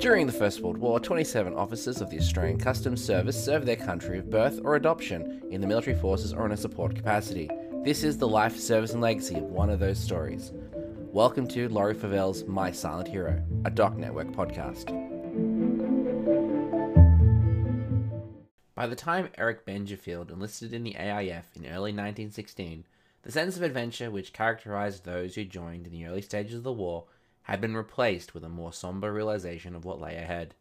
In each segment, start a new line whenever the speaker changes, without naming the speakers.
During the First World War, 27 officers of the Australian Customs Service served their country of birth or adoption in the military forces or in a support capacity. This is the life, service, and legacy of one of those stories. Welcome to Laurie Favell's My Silent Hero, a Doc Network podcast. By the time Eric Benjafield enlisted in the AIF in early 1916, the sense of adventure which characterized those who joined in the early stages of the war had been replaced with a more somber realization of what lay ahead.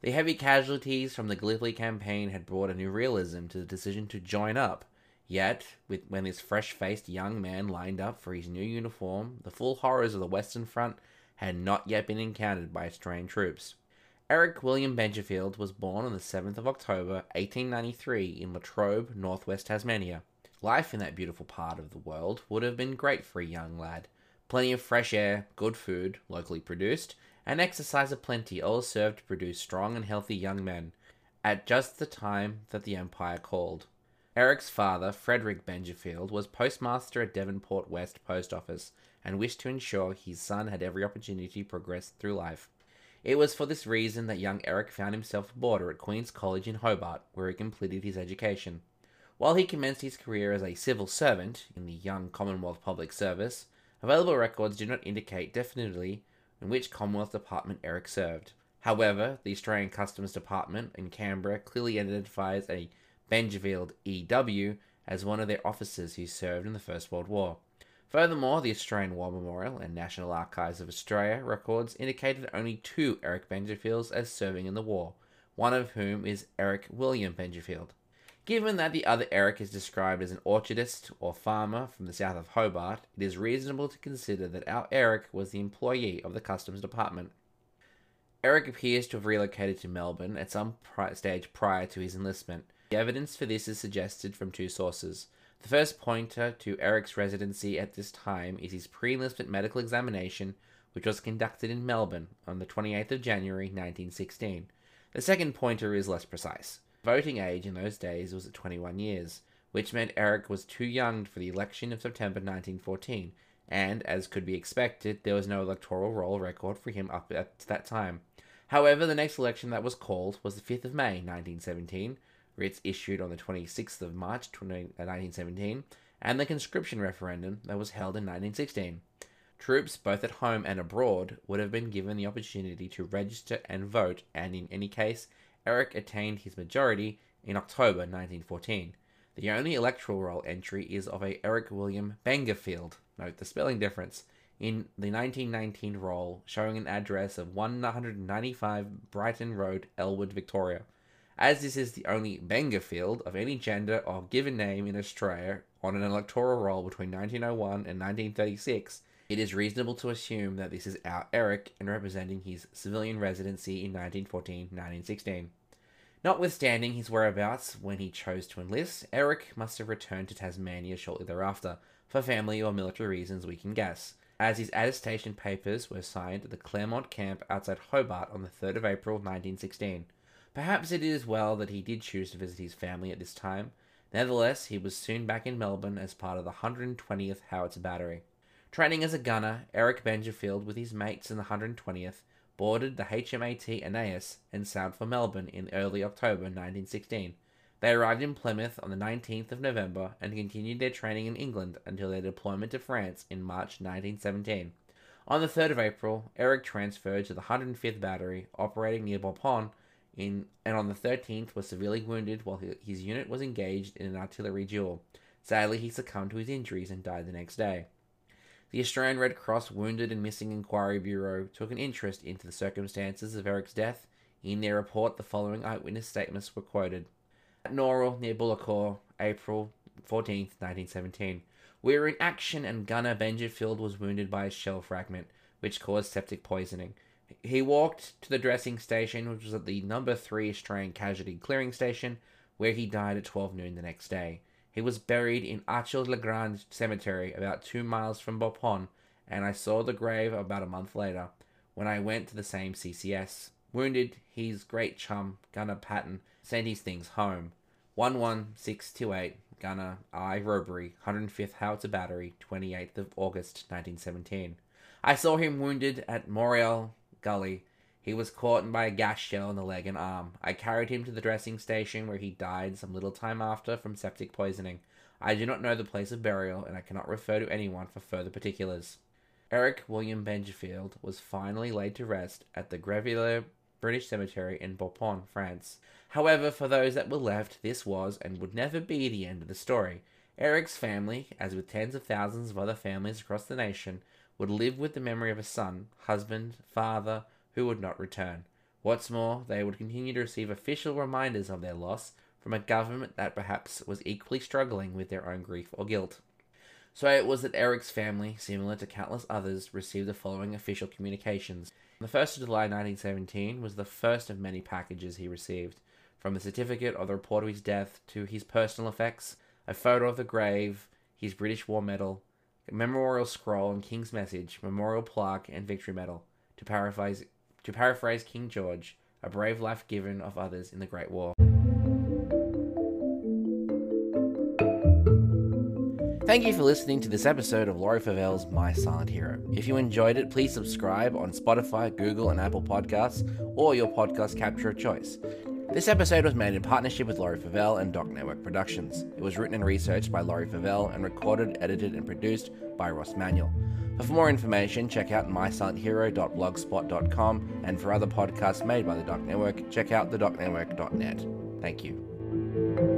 The heavy casualties from the Gallipoli campaign had brought a new realism to the decision to join up. Yet, with, when this fresh faced young man lined up for his new uniform, the full horrors of the Western Front had not yet been encountered by Australian troops. Eric William Benjafield was born on the 7th of October 1893 in Latrobe, northwest Tasmania. Life in that beautiful part of the world would have been great for a young lad. Plenty of fresh air, good food, locally produced, and exercise aplenty all served to produce strong and healthy young men, at just the time that the Empire called. Eric's father, Frederick Benjafield, was postmaster at Devonport West Post Office and wished to ensure his son had every opportunity to progress through life. It was for this reason that young Eric found himself a boarder at Queen's College in Hobart, where he completed his education. While he commenced his career as a civil servant in the young Commonwealth Public Service, Available records do not indicate definitely in which Commonwealth Department Eric served. However, the Australian Customs Department in Canberra clearly identifies a Benjafield EW as one of their officers who served in the First World War. Furthermore, the Australian War Memorial and National Archives of Australia records indicated only two Eric Benjafields as serving in the war, one of whom is Eric William Benjafield. Given that the other Eric is described as an orchardist or farmer from the south of Hobart, it is reasonable to consider that our Eric was the employee of the Customs Department. Eric appears to have relocated to Melbourne at some stage prior to his enlistment. The evidence for this is suggested from two sources. The first pointer to Eric's residency at this time is his pre enlistment medical examination, which was conducted in Melbourne on the 28th of January 1916. The second pointer is less precise. Voting age in those days was at 21 years, which meant Eric was too young for the election of September 1914, and, as could be expected, there was no electoral roll record for him up at that time. However, the next election that was called was the 5th of May 1917, writs issued on the 26th of March 1917, uh, and the conscription referendum that was held in 1916. Troops, both at home and abroad, would have been given the opportunity to register and vote, and in any case, Eric attained his majority in October 1914. The only electoral roll entry is of a Eric William Bengafield, note the spelling difference, in the 1919 roll showing an address of 195 Brighton Road, Elwood, Victoria. As this is the only Bengafield of any gender or given name in Australia on an electoral roll between 1901 and 1936, it is reasonable to assume that this is our Eric and representing his civilian residency in 1914-1916. Notwithstanding his whereabouts when he chose to enlist, Eric must have returned to Tasmania shortly thereafter, for family or military reasons we can guess, as his attestation papers were signed at the Claremont camp outside Hobart on the 3rd of April 1916. Perhaps it is well that he did choose to visit his family at this time. Nevertheless, he was soon back in Melbourne as part of the 120th Howitzer Battery. Training as a gunner, Eric Benjafield, with his mates in the 120th, boarded the HMAT Aeneas and sailed for Melbourne in early October 1916. They arrived in Plymouth on the 19th of November and continued their training in England until their deployment to France in March 1917. On the 3rd of April, Eric transferred to the 105th Battery, operating near Bapaume, in, and on the 13th was severely wounded while his unit was engaged in an artillery duel. Sadly, he succumbed to his injuries and died the next day. The Australian Red Cross Wounded and Missing Inquiry Bureau took an interest into the circumstances of Eric's death. In their report, the following eyewitness statements were quoted. At Noreuil, near Bullecourt, April 14, 1917. We were in action and gunner Benjafield was wounded by a shell fragment, which caused septic poisoning. He walked to the dressing station, which was at the number 3 Australian Casualty Clearing Station, where he died at 12 noon the next day. He was buried in Achiet-le-Grand Cemetery, about two miles from Bapaume, and I saw the grave about a month later, when I went to the same CCS. Wounded, his great chum, Gunner Patton, sent his things home. 11628, Gunner I. Robbery, 105th Howitzer Battery, 28th of August 1917. I saw him wounded at Moriel Gully. He was caught by a gas shell in the leg and arm. I carried him to the dressing station where he died some little time after from septic poisoning. I do not know the place of burial and I cannot refer to anyone for further particulars. Eric William Benjafield was finally laid to rest at the Grevillers British Cemetery in Bapaume, France. However, for those that were left, this was and would never be the end of the story. Eric's family, as with tens of thousands of other families across the nation, would live with the memory of a son, husband, father, who would not return. What's more, they would continue to receive official reminders of their loss from a government that perhaps was equally struggling with their own grief or guilt. So it was that Eric's family, similar to countless others, received the following official communications. The 1st of July 1917 was the first of many packages he received, from the certificate of the report of his death to his personal effects, a photo of the grave, his British War Medal, a memorial scroll and King's Message, memorial plaque, and victory medal. To paraphrase to paraphrase King George, a brave life given of others in the Great War. Thank you for listening to this episode of Laurie Favel's My Silent Hero. If you enjoyed it, please subscribe on Spotify, Google, and Apple Podcasts, or your podcast capture of choice. This episode was made in partnership with Laurie Favel and Doc Network Productions. It was written and researched by Laurie Favel and recorded, edited, and produced by Ross Manuel. For more information, check out mysilenthero.blogspot.com, and for other podcasts made by the Doc Network, check out thedocnetwork.net. Thank you.